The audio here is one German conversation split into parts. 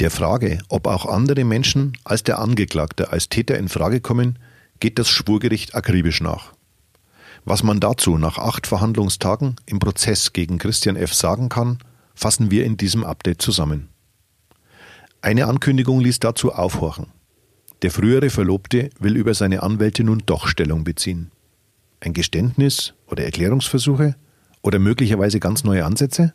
Der Frage, ob auch andere Menschen als der Angeklagte als Täter in Frage kommen, geht das Schwurgericht akribisch nach. Was man dazu nach acht Verhandlungstagen im Prozess gegen Christian F. sagen kann, fassen wir in diesem Update zusammen. Eine Ankündigung ließ dazu aufhorchen. Der frühere Verlobte will über seine Anwälte nun doch Stellung beziehen. Ein Geständnis oder Erklärungsversuche oder möglicherweise ganz neue Ansätze?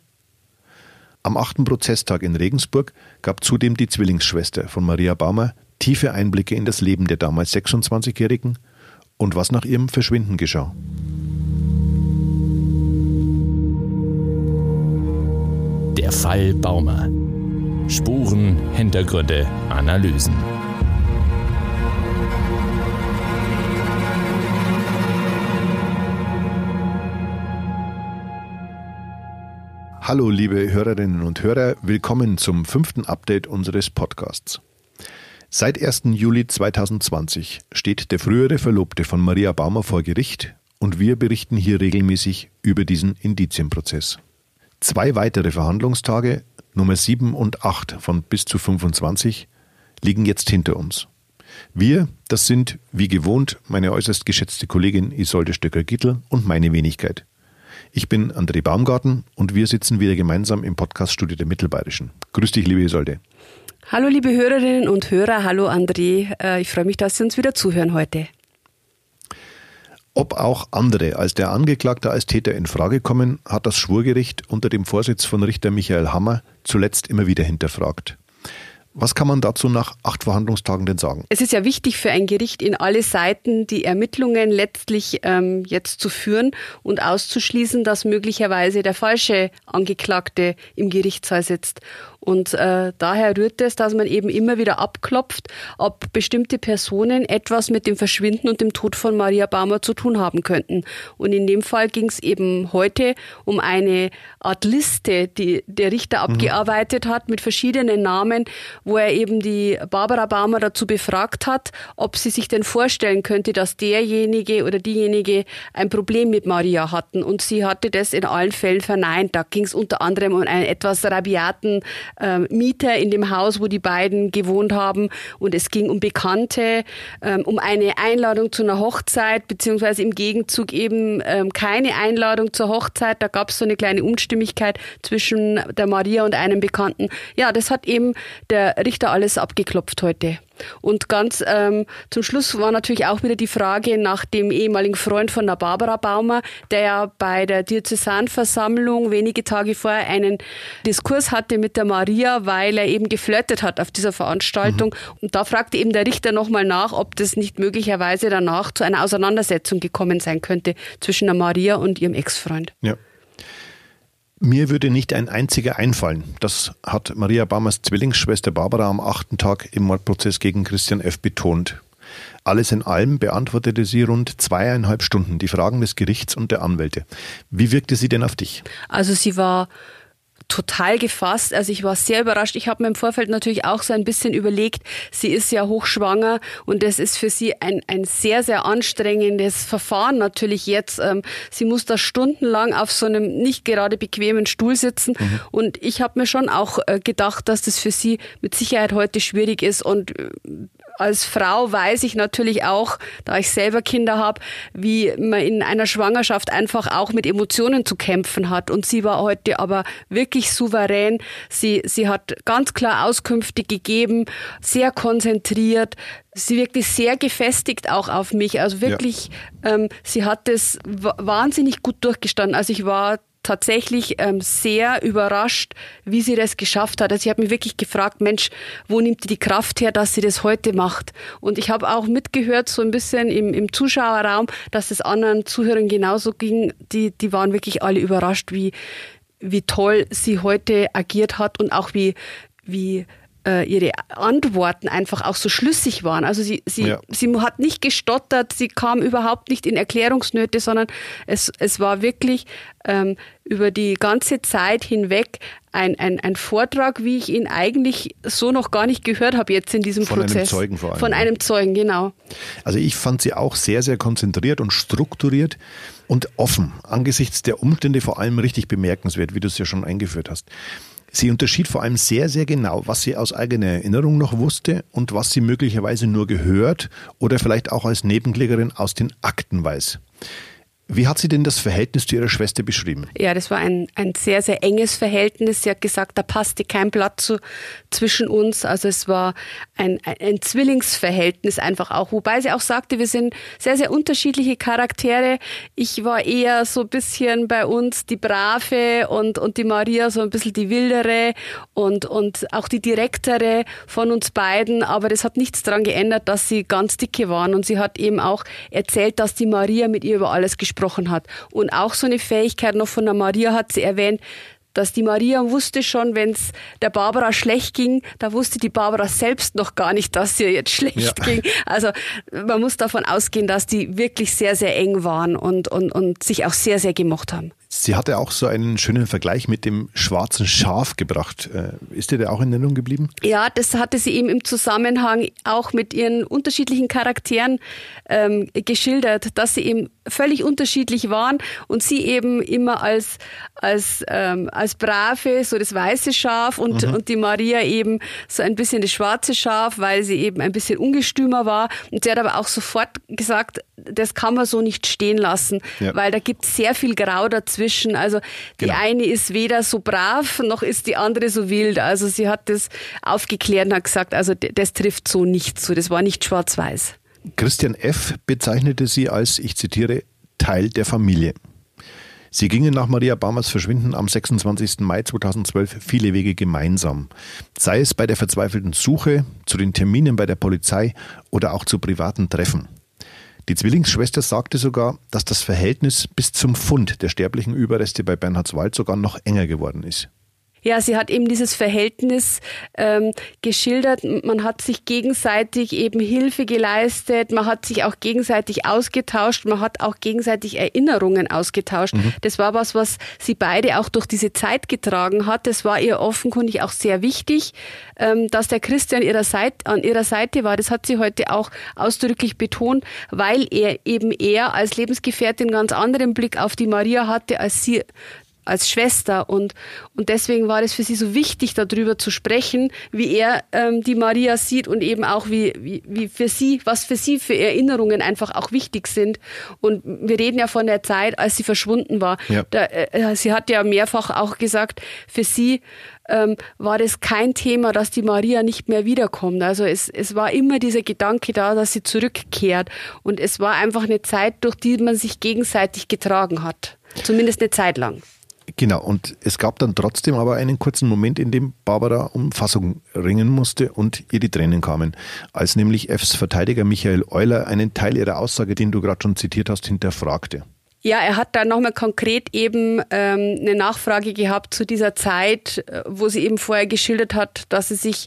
Am achten Prozesstag in Regensburg gab zudem die Zwillingsschwester von Maria Baumer tiefe Einblicke in das Leben der damals 26-Jährigen und was nach ihrem Verschwinden geschah. Der Fall Baumer. Spuren, Hintergründe, Analysen. Hallo liebe Hörerinnen und Hörer, willkommen zum fünften Update unseres Podcasts. Seit 1. Juli 2020 steht der frühere Verlobte von Maria Baumer vor Gericht und wir berichten hier regelmäßig über diesen Indizienprozess. Zwei weitere Verhandlungstage, Nummer 7 und 8 von bis zu 25, liegen jetzt hinter uns. Wir, das sind wie gewohnt meine äußerst geschätzte Kollegin Isolde Stöcker-Gittel und meine Wenigkeit. Ich bin André Baumgarten und wir sitzen wieder gemeinsam im Podcaststudio der Mittelbayerischen. Grüß dich, liebe Isolde. Hallo, liebe Hörerinnen und Hörer. Hallo, André. Äh, ich freue mich, dass Sie uns wieder zuhören heute. Ob auch andere als der Angeklagte als Täter in Frage kommen, hat das Schwurgericht unter dem Vorsitz von Richter Michael Hammer zuletzt immer wieder hinterfragt. Was kann man dazu nach acht Verhandlungstagen denn sagen? Es ist ja wichtig für ein Gericht, in alle Seiten die Ermittlungen letztlich ähm, jetzt zu führen und auszuschließen, dass möglicherweise der falsche Angeklagte im Gerichtssaal sitzt. Und äh, daher rührt es, dass man eben immer wieder abklopft, ob bestimmte Personen etwas mit dem Verschwinden und dem Tod von Maria Baumer zu tun haben könnten. Und in dem Fall ging es eben heute um eine Art Liste, die der Richter mhm. abgearbeitet hat mit verschiedenen Namen, wo er eben die Barbara Baumer dazu befragt hat, ob sie sich denn vorstellen könnte, dass derjenige oder diejenige ein Problem mit Maria hatten. Und sie hatte das in allen Fällen verneint. Da ging es unter anderem um einen etwas rabiaten ähm, Mieter in dem Haus, wo die beiden gewohnt haben. Und es ging um Bekannte, ähm, um eine Einladung zu einer Hochzeit, beziehungsweise im Gegenzug eben ähm, keine Einladung zur Hochzeit. Da gab es so eine kleine Unstimmigkeit zwischen der Maria und einem Bekannten. Ja, das hat eben der Richter alles abgeklopft heute. Und ganz ähm, zum Schluss war natürlich auch wieder die Frage nach dem ehemaligen Freund von der Barbara Baumer, der ja bei der Diözesanversammlung wenige Tage vorher einen Diskurs hatte mit der Maria, weil er eben geflirtet hat auf dieser Veranstaltung. Mhm. Und da fragte eben der Richter nochmal nach, ob das nicht möglicherweise danach zu einer Auseinandersetzung gekommen sein könnte zwischen der Maria und ihrem Ex-Freund. Ja. Mir würde nicht ein einziger einfallen. Das hat Maria Baumers Zwillingsschwester Barbara am achten Tag im Mordprozess gegen Christian F. betont. Alles in allem beantwortete sie rund zweieinhalb Stunden die Fragen des Gerichts und der Anwälte. Wie wirkte sie denn auf dich? Also sie war total gefasst. Also ich war sehr überrascht. Ich habe mir im Vorfeld natürlich auch so ein bisschen überlegt, sie ist ja hochschwanger und das ist für sie ein, ein sehr, sehr anstrengendes Verfahren natürlich jetzt. Ähm, sie muss da stundenlang auf so einem nicht gerade bequemen Stuhl sitzen mhm. und ich habe mir schon auch äh, gedacht, dass das für sie mit Sicherheit heute schwierig ist und äh, als Frau weiß ich natürlich auch, da ich selber Kinder habe, wie man in einer Schwangerschaft einfach auch mit Emotionen zu kämpfen hat. Und sie war heute aber wirklich souverän. Sie, sie hat ganz klar Auskünfte gegeben, sehr konzentriert. Sie wirkte sehr gefestigt auch auf mich. Also wirklich, ja. ähm, sie hat das wahnsinnig gut durchgestanden. Also ich war tatsächlich ähm, sehr überrascht, wie sie das geschafft hat. Also ich habe mich wirklich gefragt, Mensch, wo nimmt die die Kraft her, dass sie das heute macht? Und ich habe auch mitgehört, so ein bisschen im, im Zuschauerraum, dass es anderen Zuhörern genauso ging. Die, die waren wirklich alle überrascht, wie, wie toll sie heute agiert hat und auch wie, wie äh, ihre Antworten einfach auch so schlüssig waren. Also sie, sie, ja. sie hat nicht gestottert, sie kam überhaupt nicht in Erklärungsnöte, sondern es, es war wirklich ähm, über die ganze Zeit hinweg ein, ein, ein Vortrag, wie ich ihn eigentlich so noch gar nicht gehört habe jetzt in diesem Von Prozess. Von einem Zeugen vor allem. Von einem Zeugen, genau. Also ich fand sie auch sehr, sehr konzentriert und strukturiert und offen. Angesichts der Umstände vor allem richtig bemerkenswert, wie du es ja schon eingeführt hast. Sie unterschied vor allem sehr, sehr genau, was sie aus eigener Erinnerung noch wusste und was sie möglicherweise nur gehört oder vielleicht auch als Nebenklägerin aus den Akten weiß. Wie hat sie denn das Verhältnis zu ihrer Schwester beschrieben? Ja, das war ein, ein sehr, sehr enges Verhältnis. Sie hat gesagt, da passte kein Blatt zu, zwischen uns. Also es war ein, ein, Zwillingsverhältnis einfach auch. Wobei sie auch sagte, wir sind sehr, sehr unterschiedliche Charaktere. Ich war eher so ein bisschen bei uns die Brave und, und die Maria so ein bisschen die Wildere und, und auch die Direktere von uns beiden. Aber das hat nichts daran geändert, dass sie ganz dicke waren. Und sie hat eben auch erzählt, dass die Maria mit ihr über alles gesprochen gesprochen hat. Und auch so eine Fähigkeit noch von der Maria hat sie erwähnt, dass die Maria wusste schon, wenn es der Barbara schlecht ging, da wusste die Barbara selbst noch gar nicht, dass ihr jetzt schlecht ja. ging. Also man muss davon ausgehen, dass die wirklich sehr, sehr eng waren und, und, und sich auch sehr, sehr gemocht haben. Sie hatte auch so einen schönen Vergleich mit dem schwarzen Schaf gebracht. Äh, ist dir der auch in Erinnerung geblieben? Ja, das hatte sie eben im Zusammenhang auch mit ihren unterschiedlichen Charakteren ähm, geschildert, dass sie eben völlig unterschiedlich waren und sie eben immer als als ähm, als brave so das weiße Schaf und mhm. und die Maria eben so ein bisschen das schwarze Schaf, weil sie eben ein bisschen ungestümer war und sie hat aber auch sofort gesagt, das kann man so nicht stehen lassen, ja. weil da gibt es sehr viel Grau dazwischen. Also die genau. eine ist weder so brav noch ist die andere so wild. Also sie hat das aufgeklärt und hat gesagt, also das trifft so nicht so. Das war nicht schwarz-weiß. Christian F. bezeichnete sie als, ich zitiere, Teil der Familie. Sie gingen nach Maria Baumers Verschwinden am 26. Mai 2012 viele Wege gemeinsam. Sei es bei der verzweifelten Suche, zu den Terminen bei der Polizei oder auch zu privaten Treffen. Die Zwillingsschwester sagte sogar, dass das Verhältnis bis zum Fund der sterblichen Überreste bei Bernhardswald sogar noch enger geworden ist. Ja, sie hat eben dieses Verhältnis ähm, geschildert. Man hat sich gegenseitig eben Hilfe geleistet, man hat sich auch gegenseitig ausgetauscht, man hat auch gegenseitig Erinnerungen ausgetauscht. Mhm. Das war was, was sie beide auch durch diese Zeit getragen hat. Das war ihr offenkundig auch sehr wichtig, ähm, dass der Christian ihrer Seite, an ihrer Seite war. Das hat sie heute auch ausdrücklich betont, weil er eben er als Lebensgefährtin ganz anderen Blick auf die Maria hatte, als sie als Schwester und, und deswegen war es für sie so wichtig, darüber zu sprechen, wie er ähm, die Maria sieht und eben auch wie, wie, wie für sie, was für sie für Erinnerungen einfach auch wichtig sind. Und wir reden ja von der Zeit, als sie verschwunden war. Ja. Da, äh, sie hat ja mehrfach auch gesagt, für sie ähm, war das kein Thema, dass die Maria nicht mehr wiederkommt. Also es, es war immer dieser Gedanke da, dass sie zurückkehrt. Und es war einfach eine Zeit, durch die man sich gegenseitig getragen hat. Zumindest eine Zeit lang. Genau, und es gab dann trotzdem aber einen kurzen Moment, in dem Barbara um Fassung ringen musste und ihr die Tränen kamen, als nämlich Fs Verteidiger Michael Euler einen Teil ihrer Aussage, den du gerade schon zitiert hast, hinterfragte. Ja, er hat dann nochmal konkret eben ähm, eine Nachfrage gehabt zu dieser Zeit, äh, wo sie eben vorher geschildert hat, dass sie sich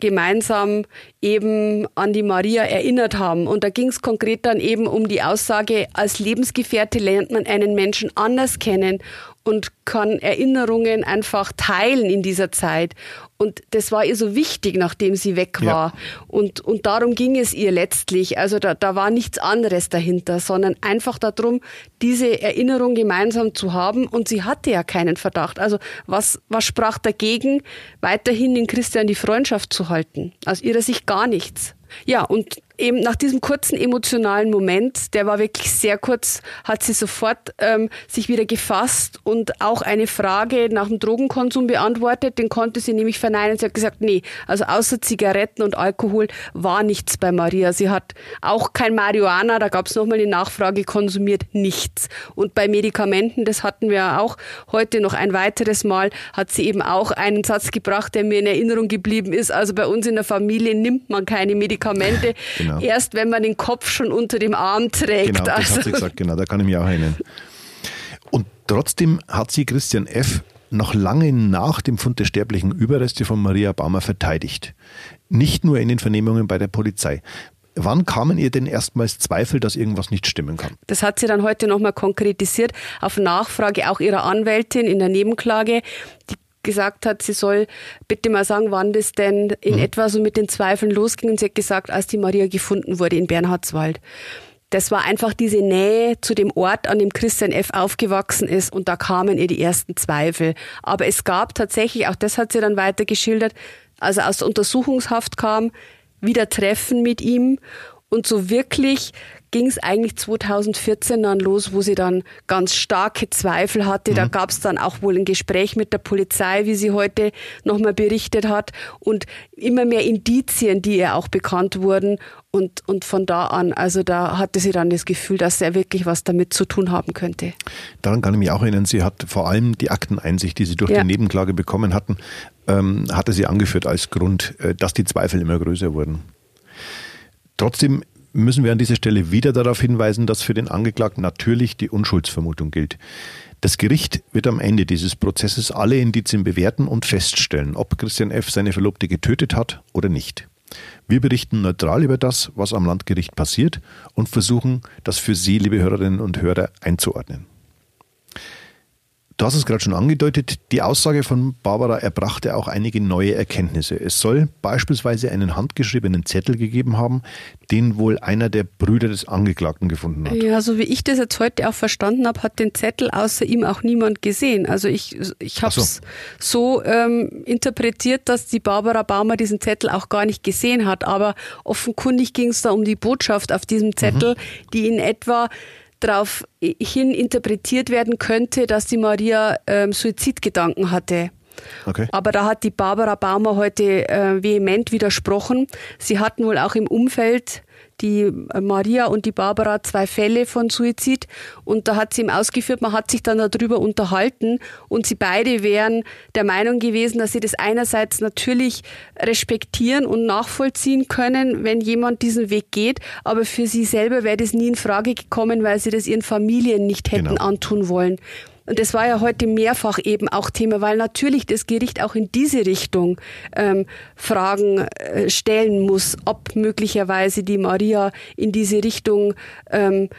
gemeinsam eben an die Maria erinnert haben. Und da ging es konkret dann eben um die Aussage, als Lebensgefährte lernt man einen Menschen anders kennen und kann Erinnerungen einfach teilen in dieser Zeit. Und das war ihr so wichtig, nachdem sie weg war. Ja. Und, und darum ging es ihr letztlich. Also da, da war nichts anderes dahinter, sondern einfach darum, diese Erinnerung gemeinsam zu haben. Und sie hatte ja keinen Verdacht. Also was, was sprach dagegen, weiterhin in Christian die Freundschaft zu halten? Aus ihrer Sicht gar nichts. Ja, und eben nach diesem kurzen emotionalen Moment, der war wirklich sehr kurz, hat sie sofort ähm, sich wieder gefasst und auch eine Frage nach dem Drogenkonsum beantwortet. Den konnte sie nämlich verneinen. Sie hat gesagt, nee, also außer Zigaretten und Alkohol war nichts bei Maria. Sie hat auch kein Marihuana, da gab es nochmal eine Nachfrage, konsumiert nichts. Und bei Medikamenten, das hatten wir auch heute noch ein weiteres Mal, hat sie eben auch einen Satz gebracht, der mir in Erinnerung geblieben ist. Also bei uns in der Familie nimmt man keine Medikamente. Genau. Genau. Erst wenn man den Kopf schon unter dem Arm trägt. Genau, das also. hat sie gesagt, genau, da kann ich mich auch erinnern. Und trotzdem hat sie Christian F. noch lange nach dem Fund der sterblichen Überreste von Maria Baumer verteidigt. Nicht nur in den Vernehmungen bei der Polizei. Wann kamen ihr denn erstmals Zweifel, dass irgendwas nicht stimmen kann? Das hat sie dann heute nochmal konkretisiert auf Nachfrage auch ihrer Anwältin in der Nebenklage. Die gesagt hat, sie soll bitte mal sagen, wann das denn in mhm. etwa so mit den Zweifeln losging. Und sie hat gesagt, als die Maria gefunden wurde in Bernhardswald. das war einfach diese Nähe zu dem Ort, an dem Christian F. aufgewachsen ist und da kamen ihr die ersten Zweifel. Aber es gab tatsächlich, auch das hat sie dann weiter geschildert, als er aus der Untersuchungshaft kam, wieder Treffen mit ihm und so wirklich ging es eigentlich 2014 dann los, wo sie dann ganz starke Zweifel hatte. Mhm. Da gab es dann auch wohl ein Gespräch mit der Polizei, wie sie heute nochmal berichtet hat. Und immer mehr Indizien, die ihr auch bekannt wurden. Und, und von da an, also da hatte sie dann das Gefühl, dass er wirklich was damit zu tun haben könnte. Daran kann ich mich auch erinnern, sie hat vor allem die Akteneinsicht, die sie durch ja. die Nebenklage bekommen hatten, ähm, hatte sie angeführt als Grund, äh, dass die Zweifel immer größer wurden. Trotzdem müssen wir an dieser Stelle wieder darauf hinweisen, dass für den Angeklagten natürlich die Unschuldsvermutung gilt. Das Gericht wird am Ende dieses Prozesses alle Indizien bewerten und feststellen, ob Christian F. seine Verlobte getötet hat oder nicht. Wir berichten neutral über das, was am Landgericht passiert und versuchen, das für Sie, liebe Hörerinnen und Hörer, einzuordnen. Du hast es gerade schon angedeutet, die Aussage von Barbara erbrachte auch einige neue Erkenntnisse. Es soll beispielsweise einen handgeschriebenen Zettel gegeben haben, den wohl einer der Brüder des Angeklagten gefunden hat. Ja, so wie ich das jetzt heute auch verstanden habe, hat den Zettel außer ihm auch niemand gesehen. Also ich, ich habe es so, so ähm, interpretiert, dass die Barbara Baumer diesen Zettel auch gar nicht gesehen hat. Aber offenkundig ging es da um die Botschaft auf diesem Zettel, mhm. die in etwa darauf hin interpretiert werden könnte, dass die Maria ähm, Suizidgedanken hatte. Okay. Aber da hat die Barbara Baumer heute äh, vehement widersprochen. Sie hatten wohl auch im Umfeld die äh, Maria und die Barbara zwei Fälle von Suizid und da hat sie ihm ausgeführt, man hat sich dann darüber unterhalten und sie beide wären der Meinung gewesen, dass sie das einerseits natürlich respektieren und nachvollziehen können, wenn jemand diesen Weg geht, aber für sie selber wäre das nie in Frage gekommen, weil sie das ihren Familien nicht hätten genau. antun wollen. Und das war ja heute mehrfach eben auch Thema, weil natürlich das Gericht auch in diese Richtung ähm, Fragen äh, stellen muss, ob möglicherweise die Maria in diese Richtung ähm,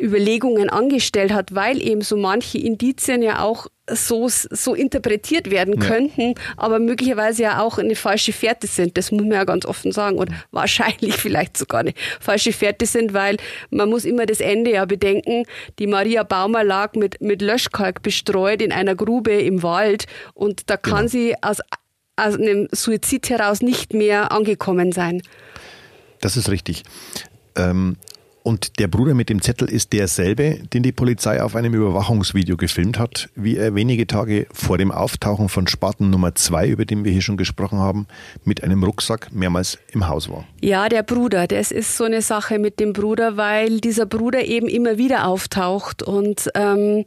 Überlegungen angestellt hat, weil eben so manche Indizien ja auch so, so interpretiert werden ja. könnten, aber möglicherweise ja auch eine falsche Fährte sind. Das muss man ja ganz offen sagen. Und wahrscheinlich vielleicht sogar eine falsche Fährte sind, weil man muss immer das Ende ja bedenken. Die Maria Baumer lag mit, mit Löschkalk bestreut in einer Grube im Wald und da kann genau. sie aus, aus einem Suizid heraus nicht mehr angekommen sein. Das ist richtig. Ähm, und der Bruder mit dem Zettel ist derselbe, den die Polizei auf einem Überwachungsvideo gefilmt hat, wie er wenige Tage vor dem Auftauchen von Spaten Nummer 2, über den wir hier schon gesprochen haben, mit einem Rucksack mehrmals im Haus war. Ja, der Bruder, das ist so eine Sache mit dem Bruder, weil dieser Bruder eben immer wieder auftaucht und ähm,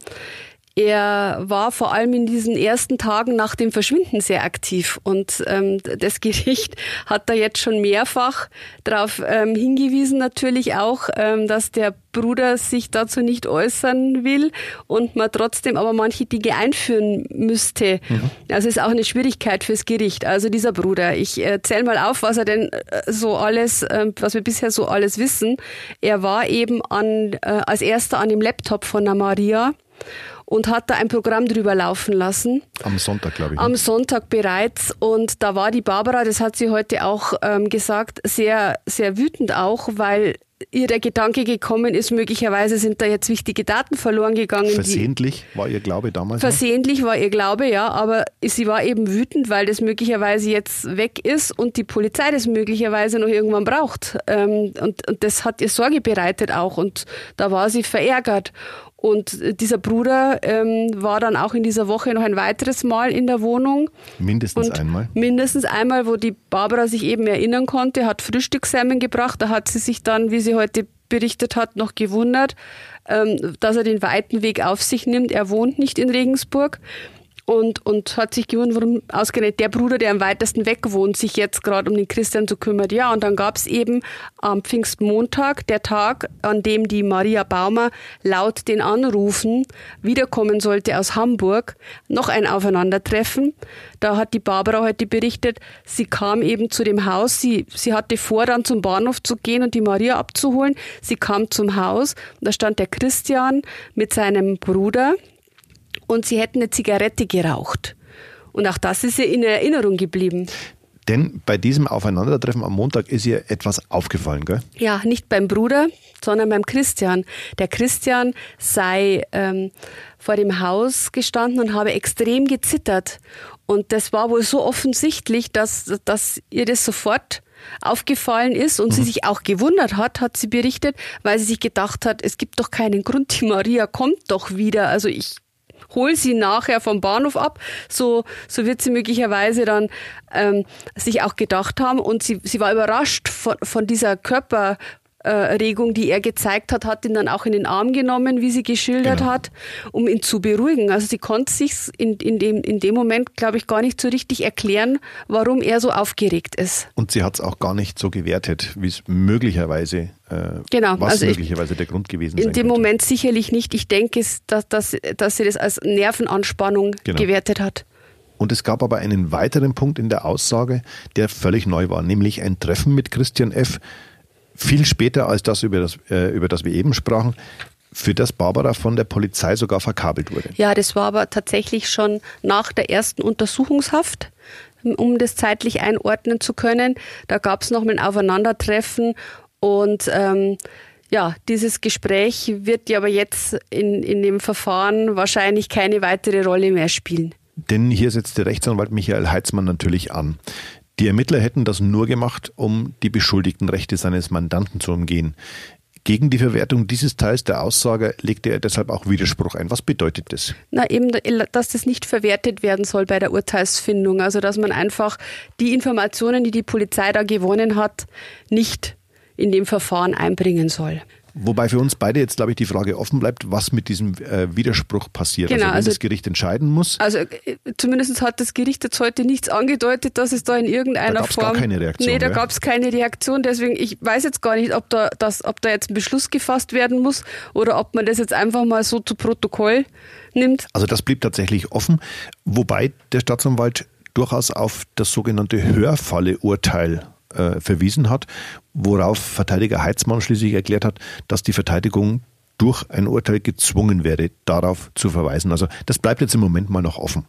er war vor allem in diesen ersten Tagen nach dem Verschwinden sehr aktiv und ähm, das Gericht hat da jetzt schon mehrfach darauf ähm, hingewiesen, natürlich auch, ähm, dass der Bruder sich dazu nicht äußern will und man trotzdem aber manche Dinge einführen müsste. Mhm. Also ist auch eine Schwierigkeit fürs Gericht. Also dieser Bruder, ich äh, zähle mal auf, was er denn äh, so alles, äh, was wir bisher so alles wissen. Er war eben an, äh, als erster an dem Laptop von der Maria und hat da ein Programm drüber laufen lassen. Am Sonntag, glaube ich. Am Sonntag bereits. Und da war die Barbara, das hat sie heute auch ähm, gesagt, sehr, sehr wütend auch, weil ihr der Gedanke gekommen ist, möglicherweise sind da jetzt wichtige Daten verloren gegangen. Versehentlich war ihr Glaube damals? Versehentlich noch? war ihr Glaube, ja, aber sie war eben wütend, weil das möglicherweise jetzt weg ist und die Polizei das möglicherweise noch irgendwann braucht. Ähm, und, und das hat ihr Sorge bereitet auch und da war sie verärgert. Und dieser Bruder ähm, war dann auch in dieser Woche noch ein weiteres Mal in der Wohnung. Mindestens und einmal. Mindestens einmal, wo die Barbara sich eben erinnern konnte, hat Frühstückssemmen gebracht. Da hat sie sich dann, wie sie heute berichtet hat, noch gewundert, ähm, dass er den weiten Weg auf sich nimmt. Er wohnt nicht in Regensburg und, und hat sich gewundert, warum ausgerechnet der Bruder, der am weitesten weg wohnt, sich jetzt gerade um den Christian zu kümmert. Ja, und dann gab es eben am Pfingstmontag, der Tag, an dem die Maria Baumer laut den Anrufen wiederkommen sollte aus Hamburg, noch ein Aufeinandertreffen. Da hat die Barbara heute berichtet, sie kam eben zu dem Haus, sie, sie hatte vor, dann zum Bahnhof zu gehen und die Maria abzuholen. Sie kam zum Haus und da stand der Christian mit seinem Bruder, und sie hätten eine Zigarette geraucht. Und auch das ist ihr in Erinnerung geblieben. Denn bei diesem Aufeinandertreffen am Montag ist ihr etwas aufgefallen, gell? Ja, nicht beim Bruder, sondern beim Christian. Der Christian sei ähm, vor dem Haus gestanden und habe extrem gezittert. Und das war wohl so offensichtlich, dass, dass ihr das sofort aufgefallen ist und mhm. sie sich auch gewundert hat, hat sie berichtet, weil sie sich gedacht hat, es gibt doch keinen Grund, die Maria kommt doch wieder. Also ich hol sie nachher vom Bahnhof ab. So, so wird sie möglicherweise dann ähm, sich auch gedacht haben. Und sie, sie war überrascht von, von dieser Körper, Regung, die er gezeigt hat, hat ihn dann auch in den Arm genommen, wie sie geschildert genau. hat, um ihn zu beruhigen. Also sie konnte sich in, in, dem, in dem Moment, glaube ich, gar nicht so richtig erklären, warum er so aufgeregt ist. Und sie hat es auch gar nicht so gewertet, wie es möglicherweise äh, genau, was also möglicherweise ich, der Grund gewesen ist. In dem könnte. Moment sicherlich nicht. Ich denke, dass, dass, dass sie das als Nervenanspannung genau. gewertet hat. Und es gab aber einen weiteren Punkt in der Aussage, der völlig neu war, nämlich ein Treffen mit Christian F., viel später als das, über das, äh, über das wir eben sprachen, für das Barbara von der Polizei sogar verkabelt wurde. Ja, das war aber tatsächlich schon nach der ersten Untersuchungshaft, um das zeitlich einordnen zu können. Da gab es noch ein Aufeinandertreffen und ähm, ja, dieses Gespräch wird ja aber jetzt in, in dem Verfahren wahrscheinlich keine weitere Rolle mehr spielen. Denn hier setzt der Rechtsanwalt Michael Heitzmann natürlich an. Die Ermittler hätten das nur gemacht, um die beschuldigten Rechte seines Mandanten zu umgehen. Gegen die Verwertung dieses Teils der Aussage legte er deshalb auch Widerspruch ein. Was bedeutet das? Na eben, dass das nicht verwertet werden soll bei der Urteilsfindung. Also dass man einfach die Informationen, die die Polizei da gewonnen hat, nicht in dem Verfahren einbringen soll. Wobei für uns beide jetzt, glaube ich, die Frage offen bleibt, was mit diesem äh, Widerspruch passiert. Genau, also wenn also, das Gericht entscheiden muss. Also äh, zumindest hat das Gericht jetzt heute nichts angedeutet, dass es da in irgendeiner da Form. Gar keine Reaktion. Nee, da gab es keine Reaktion. Deswegen, ich weiß jetzt gar nicht, ob da, das, ob da jetzt ein Beschluss gefasst werden muss oder ob man das jetzt einfach mal so zu Protokoll nimmt. Also das blieb tatsächlich offen, wobei der Staatsanwalt durchaus auf das sogenannte Hörfalle-Urteil äh, verwiesen hat, worauf Verteidiger Heitzmann schließlich erklärt hat, dass die Verteidigung durch ein Urteil gezwungen wäre, darauf zu verweisen. Also das bleibt jetzt im Moment mal noch offen.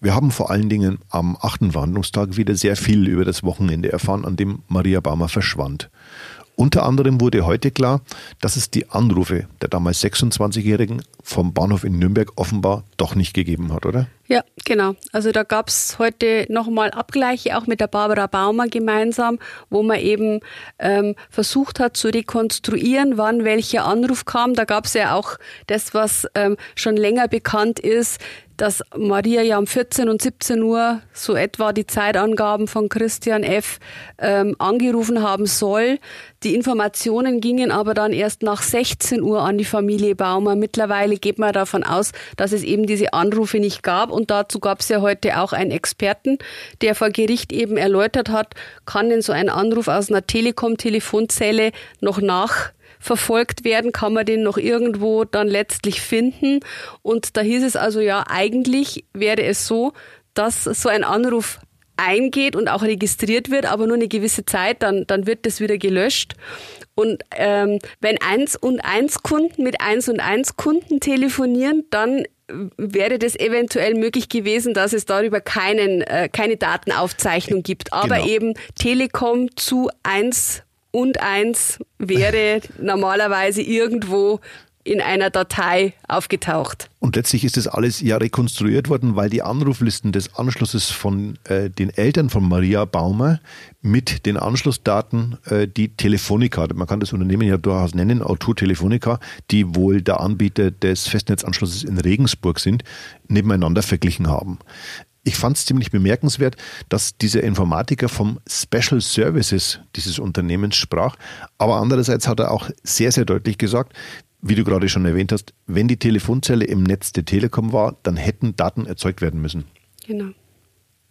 Wir haben vor allen Dingen am achten Verhandlungstag wieder sehr viel über das Wochenende erfahren, an dem Maria Baumer verschwand. Unter anderem wurde heute klar, dass es die Anrufe der damals 26-Jährigen vom Bahnhof in Nürnberg offenbar doch nicht gegeben hat, oder? Ja, genau. Also da gab es heute nochmal Abgleiche, auch mit der Barbara Baumer gemeinsam, wo man eben ähm, versucht hat zu rekonstruieren, wann welcher Anruf kam. Da gab es ja auch das, was ähm, schon länger bekannt ist, dass Maria ja um 14 und 17 Uhr so etwa die Zeitangaben von Christian F. Ähm, angerufen haben soll. Die Informationen gingen aber dann erst nach 16 Uhr an die Familie Baumer. Mittlerweile geht man davon aus, dass es eben diese Anrufe nicht gab. Und dazu gab es ja heute auch einen Experten, der vor Gericht eben erläutert hat, kann denn so ein Anruf aus einer Telekom-Telefonzelle noch nach verfolgt werden, kann man den noch irgendwo dann letztlich finden. Und da hieß es also ja, eigentlich wäre es so, dass so ein Anruf eingeht und auch registriert wird, aber nur eine gewisse Zeit, dann, dann wird das wieder gelöscht. Und ähm, wenn eins und eins Kunden mit eins und eins Kunden telefonieren, dann wäre das eventuell möglich gewesen, dass es darüber keinen, äh, keine Datenaufzeichnung gibt. Aber genau. eben Telekom zu eins und eins wäre normalerweise irgendwo in einer Datei aufgetaucht. Und letztlich ist das alles ja rekonstruiert worden, weil die Anruflisten des Anschlusses von äh, den Eltern von Maria Baumer mit den Anschlussdaten, äh, die Telefonica, man kann das Unternehmen ja durchaus nennen, Auto Telefonica, die wohl der Anbieter des Festnetzanschlusses in Regensburg sind, nebeneinander verglichen haben. Ich fand es ziemlich bemerkenswert, dass dieser Informatiker vom Special Services dieses Unternehmens sprach. Aber andererseits hat er auch sehr, sehr deutlich gesagt, wie du gerade schon erwähnt hast, wenn die Telefonzelle im Netz der Telekom war, dann hätten Daten erzeugt werden müssen. Genau.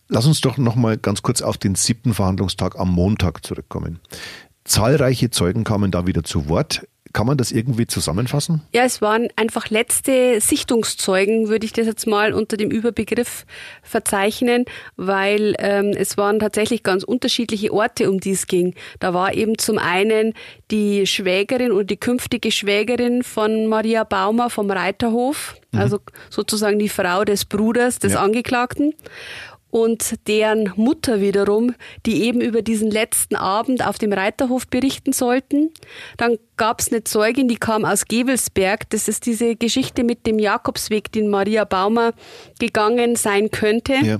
Lass uns doch nochmal ganz kurz auf den siebten Verhandlungstag am Montag zurückkommen. Zahlreiche Zeugen kamen da wieder zu Wort. Kann man das irgendwie zusammenfassen? Ja, es waren einfach letzte Sichtungszeugen, würde ich das jetzt mal unter dem Überbegriff verzeichnen, weil ähm, es waren tatsächlich ganz unterschiedliche Orte, um die es ging. Da war eben zum einen die Schwägerin oder die künftige Schwägerin von Maria Baumer vom Reiterhof, mhm. also sozusagen die Frau des Bruders des ja. Angeklagten. Und deren Mutter wiederum, die eben über diesen letzten Abend auf dem Reiterhof berichten sollten. Dann gab es eine Zeugin, die kam aus Gewelsberg. Das ist diese Geschichte mit dem Jakobsweg, den Maria Baumer gegangen sein könnte. Ja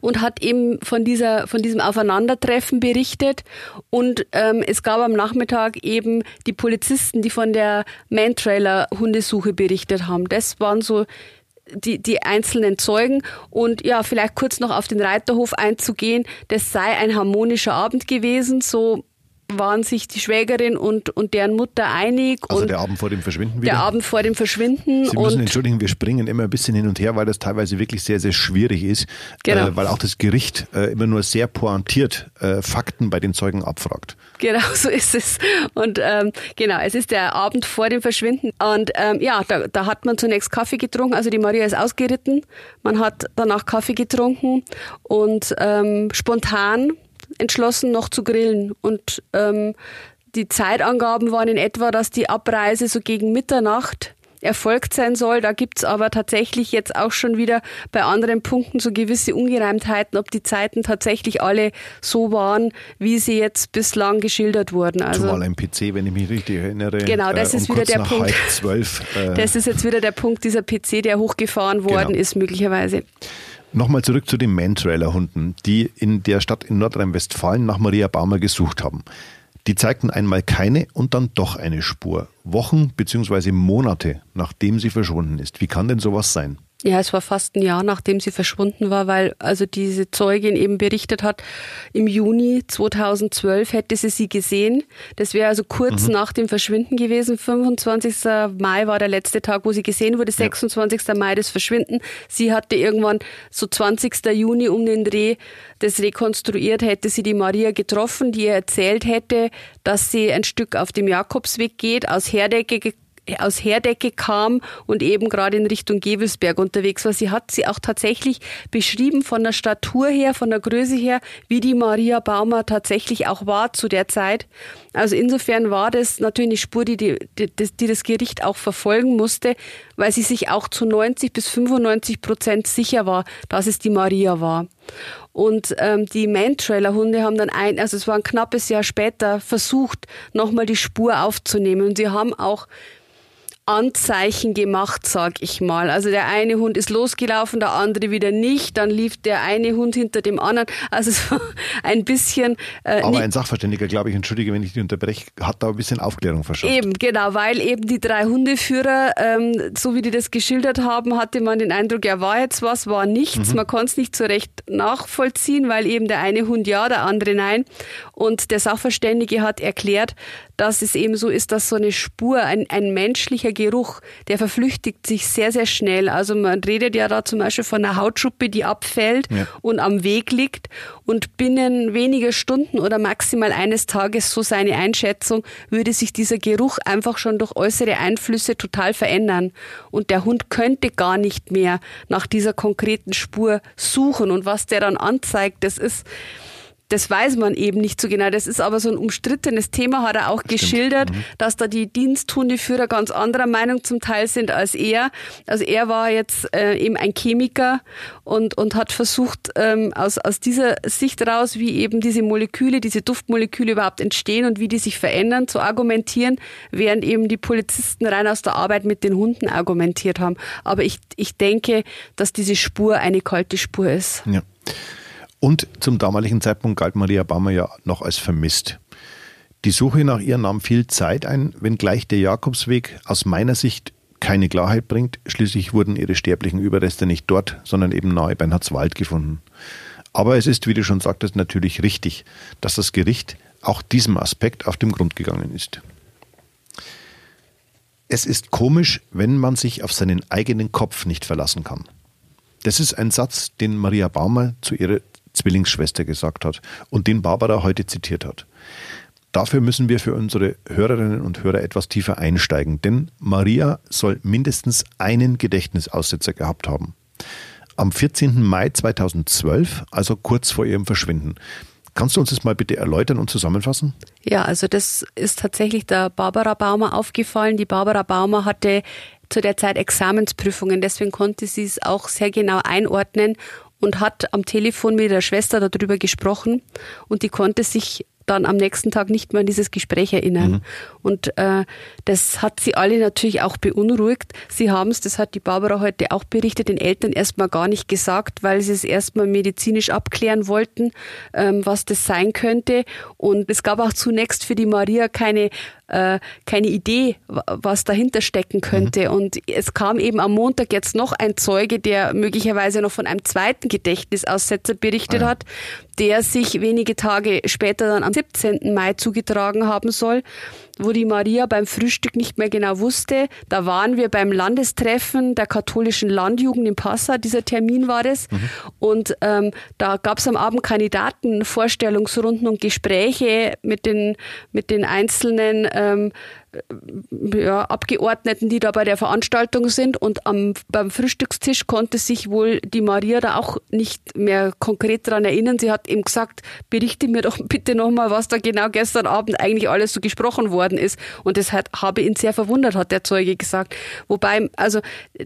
und hat eben von dieser von diesem Aufeinandertreffen berichtet und ähm, es gab am Nachmittag eben die Polizisten, die von der Mantrailer Hundesuche berichtet haben. Das waren so die, die einzelnen Zeugen und ja, vielleicht kurz noch auf den Reiterhof einzugehen. Das sei ein harmonischer Abend gewesen, so waren sich die Schwägerin und, und deren Mutter einig. Also der Abend vor dem Verschwinden wieder? Der Abend vor dem Verschwinden. Sie müssen entschuldigen, wir springen immer ein bisschen hin und her, weil das teilweise wirklich sehr, sehr schwierig ist. Genau. Äh, weil auch das Gericht äh, immer nur sehr pointiert äh, Fakten bei den Zeugen abfragt. Genau, so ist es. Und ähm, genau, es ist der Abend vor dem Verschwinden. Und ähm, ja, da, da hat man zunächst Kaffee getrunken. Also die Maria ist ausgeritten. Man hat danach Kaffee getrunken und ähm, spontan entschlossen, noch zu grillen. Und ähm, die Zeitangaben waren in etwa, dass die Abreise so gegen Mitternacht erfolgt sein soll. Da gibt's aber tatsächlich jetzt auch schon wieder bei anderen Punkten so gewisse Ungereimtheiten, ob die Zeiten tatsächlich alle so waren, wie sie jetzt bislang geschildert wurden. Also, Zumal ein PC, wenn ich mich richtig erinnere. Genau, das äh, um ist wieder der Punkt. Zwölf, äh, das ist jetzt wieder der Punkt, dieser PC, der hochgefahren worden genau. ist, möglicherweise. Nochmal zurück zu den Mantrailer-Hunden, die in der Stadt in Nordrhein-Westfalen nach Maria Baumer gesucht haben. Die zeigten einmal keine und dann doch eine Spur. Wochen bzw. Monate nachdem sie verschwunden ist. Wie kann denn sowas sein? Ja, es war fast ein Jahr, nachdem sie verschwunden war, weil also diese Zeugin eben berichtet hat, im Juni 2012 hätte sie sie gesehen. Das wäre also kurz mhm. nach dem Verschwinden gewesen. 25. Mai war der letzte Tag, wo sie gesehen wurde. 26. Ja. Mai das Verschwinden. Sie hatte irgendwann so 20. Juni um den Dreh das rekonstruiert, hätte sie die Maria getroffen, die ihr erzählt hätte, dass sie ein Stück auf dem Jakobsweg geht, aus Herdecke aus Herdecke kam und eben gerade in Richtung Gewelsberg unterwegs war. Sie hat sie auch tatsächlich beschrieben von der Statur her, von der Größe her, wie die Maria Baumer tatsächlich auch war zu der Zeit. Also insofern war das natürlich eine Spur, die, die, die, das Gericht auch verfolgen musste, weil sie sich auch zu 90 bis 95 Prozent sicher war, dass es die Maria war. Und ähm, die Man-Trailer-Hunde haben dann ein, also es war ein knappes Jahr später, versucht, nochmal die Spur aufzunehmen. Und sie haben auch Anzeichen gemacht, sag ich mal. Also der eine Hund ist losgelaufen, der andere wieder nicht. Dann lief der eine Hund hinter dem anderen. Also es war ein bisschen. Äh, Aber ein Sachverständiger, glaube ich, entschuldige, wenn ich die unterbreche, hat da ein bisschen Aufklärung verschafft. Eben, genau, weil eben die drei Hundeführer, ähm, so wie die das geschildert haben, hatte man den Eindruck, er war jetzt was, war nichts. Mhm. Man konnte es nicht so recht nachvollziehen, weil eben der eine Hund ja, der andere nein. Und der Sachverständige hat erklärt, dass es eben so ist, dass so eine Spur, ein, ein menschlicher Geruch, der verflüchtigt sich sehr, sehr schnell. Also man redet ja da zum Beispiel von einer Hautschuppe, die abfällt ja. und am Weg liegt und binnen weniger Stunden oder maximal eines Tages, so seine Einschätzung, würde sich dieser Geruch einfach schon durch äußere Einflüsse total verändern. Und der Hund könnte gar nicht mehr nach dieser konkreten Spur suchen. Und was der dann anzeigt, das ist, das weiß man eben nicht so genau. Das ist aber so ein umstrittenes Thema, hat er auch Stimmt. geschildert, mhm. dass da die Diensthundeführer ganz anderer Meinung zum Teil sind als er. Also er war jetzt äh, eben ein Chemiker und, und hat versucht, ähm, aus, aus dieser Sicht raus, wie eben diese Moleküle, diese Duftmoleküle überhaupt entstehen und wie die sich verändern, zu argumentieren, während eben die Polizisten rein aus der Arbeit mit den Hunden argumentiert haben. Aber ich, ich denke, dass diese Spur eine kalte Spur ist. Ja. Und zum damaligen Zeitpunkt galt Maria Baumer ja noch als vermisst. Die Suche nach ihr nahm viel Zeit ein, wenngleich der Jakobsweg aus meiner Sicht keine Klarheit bringt. Schließlich wurden ihre sterblichen Überreste nicht dort, sondern eben nahe Bernhardswald gefunden. Aber es ist, wie du schon sagtest, natürlich richtig, dass das Gericht auch diesem Aspekt auf den Grund gegangen ist. Es ist komisch, wenn man sich auf seinen eigenen Kopf nicht verlassen kann. Das ist ein Satz, den Maria Baumer zu ihrer Zwillingsschwester gesagt hat und den Barbara heute zitiert hat. Dafür müssen wir für unsere Hörerinnen und Hörer etwas tiefer einsteigen, denn Maria soll mindestens einen Gedächtnisaussetzer gehabt haben. Am 14. Mai 2012, also kurz vor ihrem Verschwinden. Kannst du uns das mal bitte erläutern und zusammenfassen? Ja, also das ist tatsächlich der Barbara Baumer aufgefallen. Die Barbara Baumer hatte zu der Zeit Examensprüfungen, deswegen konnte sie es auch sehr genau einordnen und hat am Telefon mit der Schwester darüber gesprochen und die konnte sich dann am nächsten Tag nicht mehr an dieses Gespräch erinnern. Mhm. Und äh, das hat sie alle natürlich auch beunruhigt. Sie haben es, das hat die Barbara heute auch berichtet, den Eltern erstmal gar nicht gesagt, weil sie es erstmal medizinisch abklären wollten, ähm, was das sein könnte. Und es gab auch zunächst für die Maria keine äh, keine Idee, was dahinter stecken könnte. Mhm. Und es kam eben am Montag jetzt noch ein Zeuge, der möglicherweise noch von einem zweiten Gedächtnisaussetzer berichtet ah, ja. hat, der sich wenige Tage später dann am 17. Mai zugetragen haben soll wo die Maria beim Frühstück nicht mehr genau wusste. Da waren wir beim Landestreffen der katholischen Landjugend in Passau, dieser Termin war es. Mhm. Und ähm, da gab es am Abend Kandidatenvorstellungsrunden und Gespräche mit den, mit den einzelnen ähm, ja, Abgeordneten, die da bei der Veranstaltung sind. Und am, beim Frühstückstisch konnte sich wohl die Maria da auch nicht mehr konkret daran erinnern. Sie hat ihm gesagt, berichte mir doch bitte nochmal, was da genau gestern Abend eigentlich alles so gesprochen worden ist. Und das hat, habe ihn sehr verwundert, hat der Zeuge gesagt. Wobei, also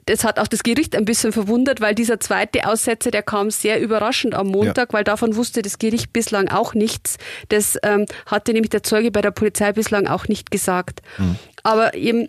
das hat auch das Gericht ein bisschen verwundert, weil dieser zweite Aussetzer, der kam sehr überraschend am Montag, ja. weil davon wusste das Gericht bislang auch nichts. Das ähm, hatte nämlich der Zeuge bei der Polizei bislang auch nicht gesagt. Mhm. Aber eben,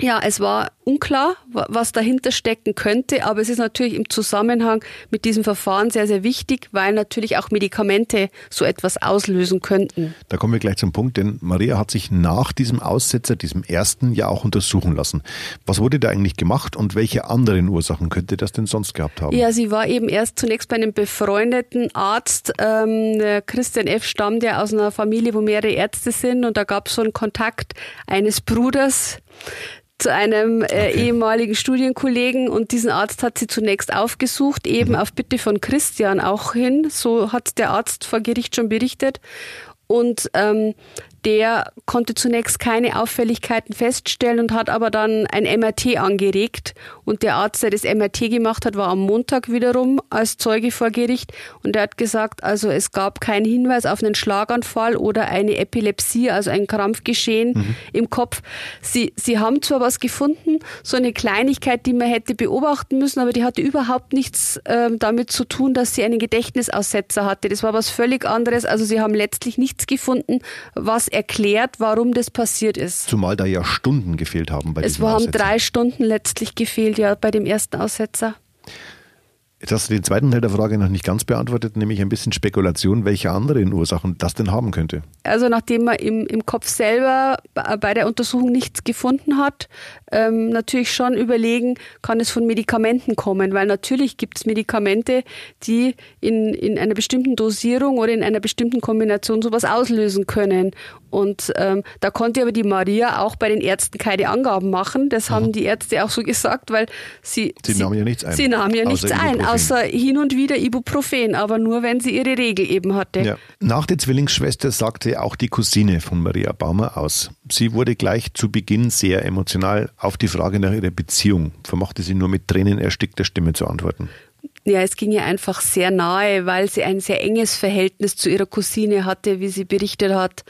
ja, es war unklar, was dahinter stecken könnte, aber es ist natürlich im Zusammenhang mit diesem Verfahren sehr, sehr wichtig, weil natürlich auch Medikamente so etwas auslösen könnten. Da kommen wir gleich zum Punkt, denn Maria hat sich nach diesem Aussetzer, diesem ersten, ja auch untersuchen lassen. Was wurde da eigentlich gemacht und welche anderen Ursachen könnte das denn sonst gehabt haben? Ja, sie war eben erst zunächst bei einem befreundeten Arzt. Ähm, Christian F. stammt ja aus einer Familie, wo mehrere Ärzte sind und da gab es so einen Kontakt eines Bruders, zu einem äh, okay. ehemaligen Studienkollegen und diesen Arzt hat sie zunächst aufgesucht, eben mhm. auf Bitte von Christian auch hin. So hat der Arzt vor Gericht schon berichtet. Und ähm, der konnte zunächst keine Auffälligkeiten feststellen und hat aber dann ein MRT angeregt. Und der Arzt, der das MRT gemacht hat, war am Montag wiederum als Zeuge vor Gericht. Und er hat gesagt, also es gab keinen Hinweis auf einen Schlaganfall oder eine Epilepsie, also ein Krampfgeschehen mhm. im Kopf. Sie, sie haben zwar was gefunden, so eine Kleinigkeit, die man hätte beobachten müssen, aber die hatte überhaupt nichts äh, damit zu tun, dass sie einen Gedächtnisaussetzer hatte. Das war was völlig anderes. Also sie haben letztlich nichts gefunden, was erklärt, warum das passiert ist. Zumal da ja Stunden gefehlt haben bei Es haben drei Stunden letztlich gefehlt, ja, bei dem ersten Aussetzer. Jetzt hast du den zweiten Teil der Frage noch nicht ganz beantwortet, nämlich ein bisschen Spekulation, welche anderen Ursachen das denn haben könnte. Also nachdem man im, im Kopf selber bei der Untersuchung nichts gefunden hat, ähm, natürlich schon überlegen, kann es von Medikamenten kommen, weil natürlich gibt es Medikamente, die in, in einer bestimmten Dosierung oder in einer bestimmten Kombination sowas auslösen können. Und ähm, da konnte aber die Maria auch bei den Ärzten keine Angaben machen. Das haben die Ärzte auch so gesagt, weil sie. Sie, sie nahmen ja nichts ein. Sie nahmen ja nichts ein, außer hin und wieder Ibuprofen, aber nur wenn sie ihre Regel eben hatte. Ja. Nach der Zwillingsschwester sagte auch die Cousine von Maria Baumer aus. Sie wurde gleich zu Beginn sehr emotional auf die Frage nach ihrer Beziehung. Vermochte sie nur mit Tränen erstickter Stimme zu antworten. Ja, es ging ihr einfach sehr nahe, weil sie ein sehr enges Verhältnis zu ihrer Cousine hatte, wie sie berichtet hat.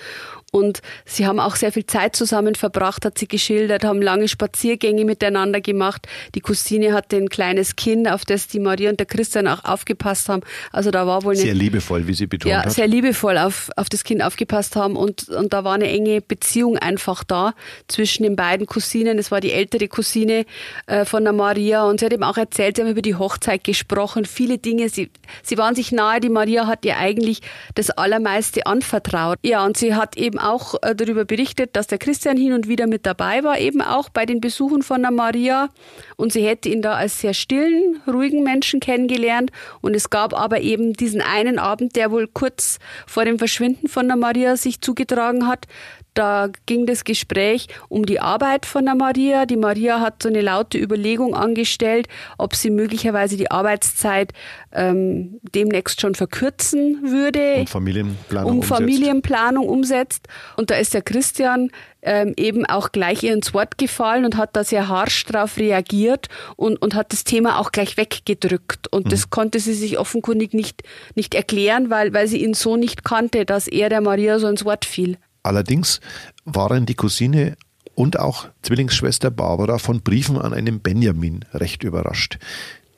Und sie haben auch sehr viel Zeit zusammen verbracht, hat sie geschildert, haben lange Spaziergänge miteinander gemacht. Die Cousine hatte ein kleines Kind, auf das die Maria und der Christian auch aufgepasst haben. Also da war wohl eine, sehr liebevoll, wie sie betont ja, hat. sehr liebevoll auf, auf das Kind aufgepasst haben und, und da war eine enge Beziehung einfach da zwischen den beiden Cousinen. Es war die ältere Cousine äh, von der Maria und sie hat eben auch erzählt, sie haben über die Hochzeit gesprochen, viele Dinge. Sie, sie waren sich nahe. Die Maria hat ihr eigentlich das Allermeiste anvertraut. Ja, und sie hat eben auch äh, darüber berichtet, dass der Christian hin und wieder mit dabei war, eben auch bei den Besuchen von der Maria. Und sie hätte ihn da als sehr stillen, ruhigen Menschen kennengelernt. Und es gab aber eben diesen einen Abend, der wohl kurz vor dem Verschwinden von der Maria sich zugetragen hat. Da ging das Gespräch um die Arbeit von der Maria. Die Maria hat so eine laute Überlegung angestellt, ob sie möglicherweise die Arbeitszeit ähm, demnächst schon verkürzen würde. Und Familienplanung um umsetzt. Familienplanung umsetzt. Und da ist der Christian ähm, eben auch gleich ihr ins Wort gefallen und hat da sehr harsch darauf reagiert und, und hat das Thema auch gleich weggedrückt. Und mhm. das konnte sie sich offenkundig nicht, nicht erklären, weil, weil sie ihn so nicht kannte, dass er der Maria so ins Wort fiel. Allerdings waren die Cousine und auch Zwillingsschwester Barbara von Briefen an einen Benjamin recht überrascht.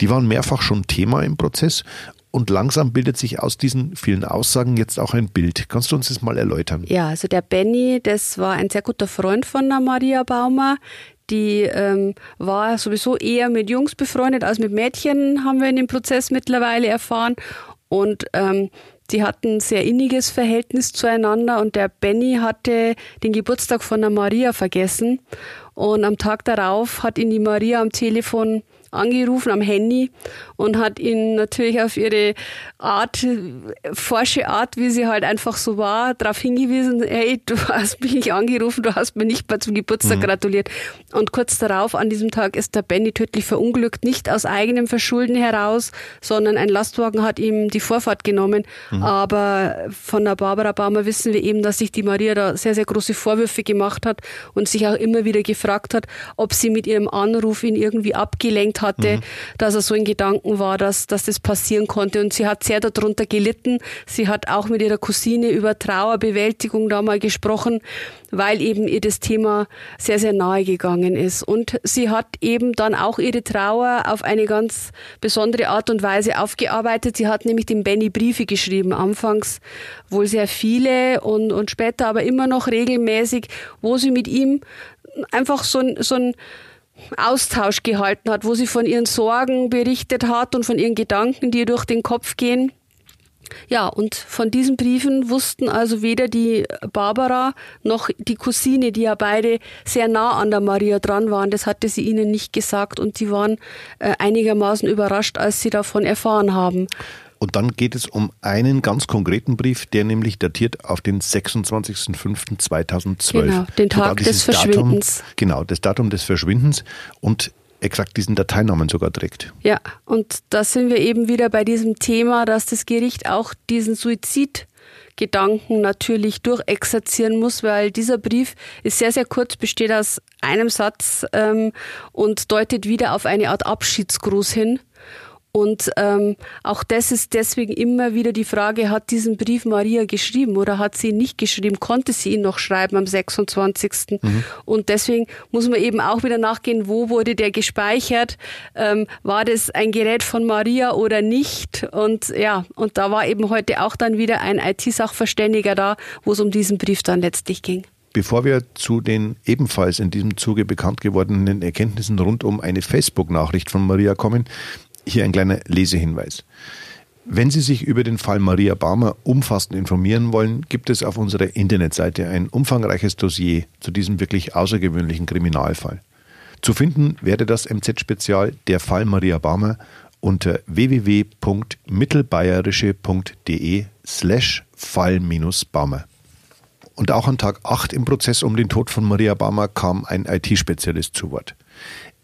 Die waren mehrfach schon Thema im Prozess und langsam bildet sich aus diesen vielen Aussagen jetzt auch ein Bild. Kannst du uns das mal erläutern? Ja, also der Benny, das war ein sehr guter Freund von der Maria Baumer. Die ähm, war sowieso eher mit Jungs befreundet als mit Mädchen, haben wir in dem Prozess mittlerweile erfahren. Und ähm, die hatten ein sehr inniges Verhältnis zueinander und der Benny hatte den Geburtstag von der Maria vergessen. Und am Tag darauf hat ihn die Maria am Telefon angerufen am Handy und hat ihn natürlich auf ihre Art, forsche Art, wie sie halt einfach so war, darauf hingewiesen, hey, du hast mich nicht angerufen, du hast mir nicht mal zum Geburtstag mhm. gratuliert. Und kurz darauf, an diesem Tag, ist der Benny tödlich verunglückt, nicht aus eigenem Verschulden heraus, sondern ein Lastwagen hat ihm die Vorfahrt genommen. Mhm. Aber von der Barbara Baumer wissen wir eben, dass sich die Maria da sehr, sehr große Vorwürfe gemacht hat und sich auch immer wieder gefragt hat, ob sie mit ihrem Anruf ihn irgendwie abgelenkt hatte, mhm. dass er so in Gedanken war, dass, dass das passieren konnte. Und sie hat sehr darunter gelitten. Sie hat auch mit ihrer Cousine über Trauerbewältigung da mal gesprochen, weil eben ihr das Thema sehr, sehr nahe gegangen ist. Und sie hat eben dann auch ihre Trauer auf eine ganz besondere Art und Weise aufgearbeitet. Sie hat nämlich dem Benny Briefe geschrieben, anfangs wohl sehr viele und, und später aber immer noch regelmäßig, wo sie mit ihm einfach so ein, so ein Austausch gehalten hat, wo sie von ihren Sorgen berichtet hat und von ihren Gedanken, die ihr durch den Kopf gehen. Ja, und von diesen Briefen wussten also weder die Barbara noch die Cousine, die ja beide sehr nah an der Maria dran waren, das hatte sie ihnen nicht gesagt und die waren äh, einigermaßen überrascht, als sie davon erfahren haben. Und dann geht es um einen ganz konkreten Brief, der nämlich datiert auf den 26.05.2012. Genau, den Tag des Verschwindens. Datum, genau, das Datum des Verschwindens und exakt diesen Dateinamen sogar trägt. Ja, und da sind wir eben wieder bei diesem Thema, dass das Gericht auch diesen Suizid Gedanken natürlich durchexerzieren muss, weil dieser Brief ist sehr, sehr kurz, besteht aus einem Satz ähm, und deutet wieder auf eine Art Abschiedsgruß hin. Und ähm, auch das ist deswegen immer wieder die Frage, hat diesen Brief Maria geschrieben oder hat sie ihn nicht geschrieben? Konnte sie ihn noch schreiben am 26. Mhm. Und deswegen muss man eben auch wieder nachgehen, wo wurde der gespeichert? Ähm, war das ein Gerät von Maria oder nicht? Und ja, und da war eben heute auch dann wieder ein IT-Sachverständiger da, wo es um diesen Brief dann letztlich ging. Bevor wir zu den ebenfalls in diesem Zuge bekannt gewordenen Erkenntnissen rund um eine Facebook-Nachricht von Maria kommen, hier ein kleiner Lesehinweis. Wenn Sie sich über den Fall Maria Barmer umfassend informieren wollen, gibt es auf unserer Internetseite ein umfangreiches Dossier zu diesem wirklich außergewöhnlichen Kriminalfall. Zu finden werde das MZ-Spezial Der Fall Maria Barmer unter www.mittelbayerische.de slash Fall-Barmer. Und auch an Tag 8 im Prozess um den Tod von Maria Barmer kam ein IT-Spezialist zu Wort.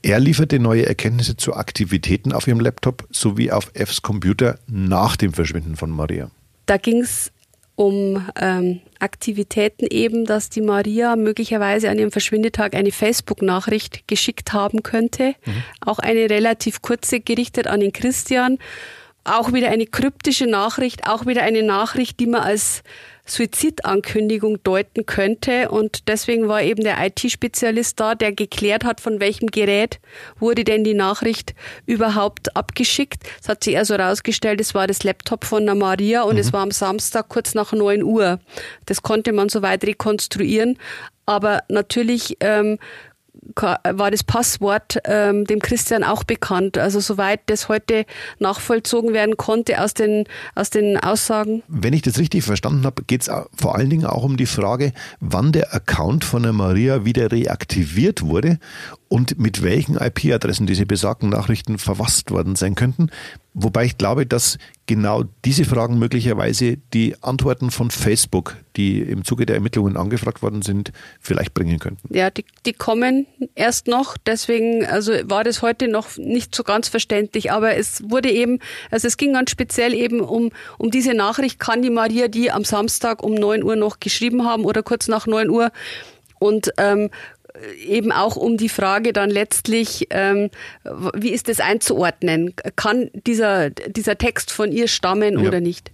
Er lieferte neue Erkenntnisse zu Aktivitäten auf ihrem Laptop sowie auf Fs Computer nach dem Verschwinden von Maria. Da ging es um ähm, Aktivitäten eben, dass die Maria möglicherweise an ihrem Verschwindetag eine Facebook-Nachricht geschickt haben könnte. Mhm. Auch eine relativ kurze gerichtet an den Christian. Auch wieder eine kryptische Nachricht, auch wieder eine Nachricht, die man als Suizidankündigung deuten könnte. Und deswegen war eben der IT-Spezialist da, der geklärt hat, von welchem Gerät wurde denn die Nachricht überhaupt abgeschickt. Es hat sich also herausgestellt, es war das Laptop von der Maria und mhm. es war am Samstag kurz nach neun Uhr. Das konnte man soweit rekonstruieren. Aber natürlich ähm, war das Passwort ähm, dem Christian auch bekannt. Also soweit das heute nachvollzogen werden konnte aus den, aus den Aussagen. Wenn ich das richtig verstanden habe, geht es vor allen Dingen auch um die Frage, wann der Account von der Maria wieder reaktiviert wurde und mit welchen IP-Adressen diese besagten Nachrichten verwasst worden sein könnten. Wobei ich glaube, dass genau diese Fragen möglicherweise die Antworten von Facebook, die im Zuge der Ermittlungen angefragt worden sind, vielleicht bringen könnten. Ja, die, die kommen erst noch. Deswegen, also war das heute noch nicht so ganz verständlich. Aber es wurde eben, also es ging ganz speziell eben um, um diese Nachricht, kann die Maria die am Samstag um neun Uhr noch geschrieben haben oder kurz nach neun Uhr. Und ähm, eben auch um die Frage dann letztlich, ähm, wie ist das einzuordnen? Kann dieser, dieser Text von ihr stammen ja. oder nicht?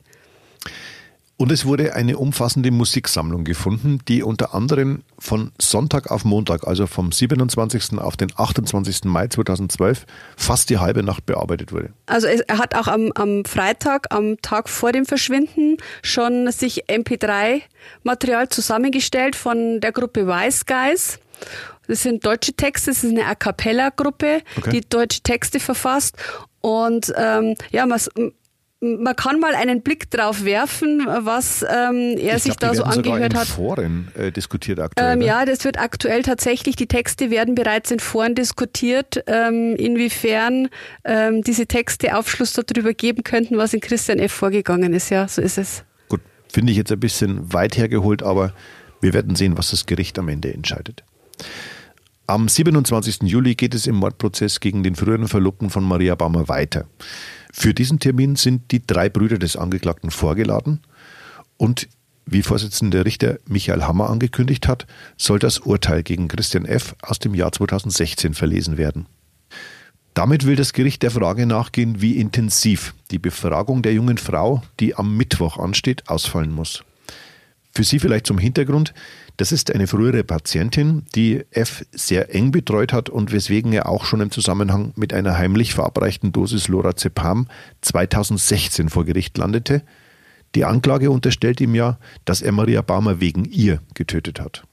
Und es wurde eine umfassende Musiksammlung gefunden, die unter anderem von Sonntag auf Montag, also vom 27. auf den 28. Mai 2012, fast die halbe Nacht bearbeitet wurde. Also er hat auch am, am Freitag, am Tag vor dem Verschwinden, schon sich MP3-Material zusammengestellt von der Gruppe Wise Guys. Das sind deutsche Texte, das ist eine A Cappella-Gruppe, okay. die deutsche Texte verfasst. Und ähm, ja, man, man kann mal einen Blick drauf werfen, was ähm, er ich sich glaub, da so angehört hat. Foren äh, diskutiert aktuell. Ähm, ne? ja, das wird aktuell tatsächlich, die Texte werden bereits in Foren diskutiert, ähm, inwiefern ähm, diese Texte Aufschluss darüber geben könnten, was in Christian F. vorgegangen ist. Ja, so ist es. Gut, finde ich jetzt ein bisschen weit hergeholt, aber wir werden sehen, was das Gericht am Ende entscheidet. Am 27. Juli geht es im Mordprozess gegen den früheren Verlobten von Maria Baumer weiter. Für diesen Termin sind die drei Brüder des Angeklagten vorgeladen und wie Vorsitzender Richter Michael Hammer angekündigt hat, soll das Urteil gegen Christian F. aus dem Jahr 2016 verlesen werden. Damit will das Gericht der Frage nachgehen, wie intensiv die Befragung der jungen Frau, die am Mittwoch ansteht, ausfallen muss. Für Sie vielleicht zum Hintergrund, das ist eine frühere Patientin, die F sehr eng betreut hat und weswegen er auch schon im Zusammenhang mit einer heimlich verabreichten Dosis Lorazepam 2016 vor Gericht landete. Die Anklage unterstellt ihm ja, dass er Maria Baumer wegen ihr getötet hat.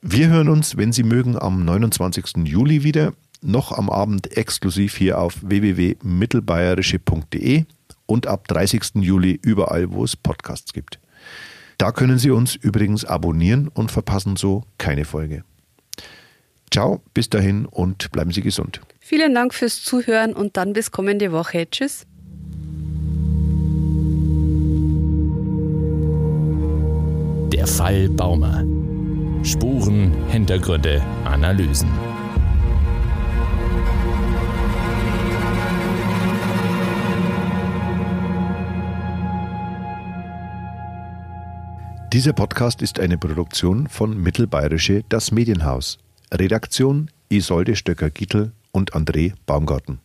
Wir hören uns, wenn Sie mögen, am 29. Juli wieder, noch am Abend exklusiv hier auf www.mittelbayerische.de und ab 30. Juli überall, wo es Podcasts gibt. Da können Sie uns übrigens abonnieren und verpassen so keine Folge. Ciao, bis dahin und bleiben Sie gesund. Vielen Dank fürs Zuhören und dann bis kommende Woche. Tschüss. Der Fall Baumer. Spuren, Hintergründe, Analysen. Dieser Podcast ist eine Produktion von Mittelbayerische Das Medienhaus. Redaktion Isolde Stöcker-Gittel und André Baumgarten.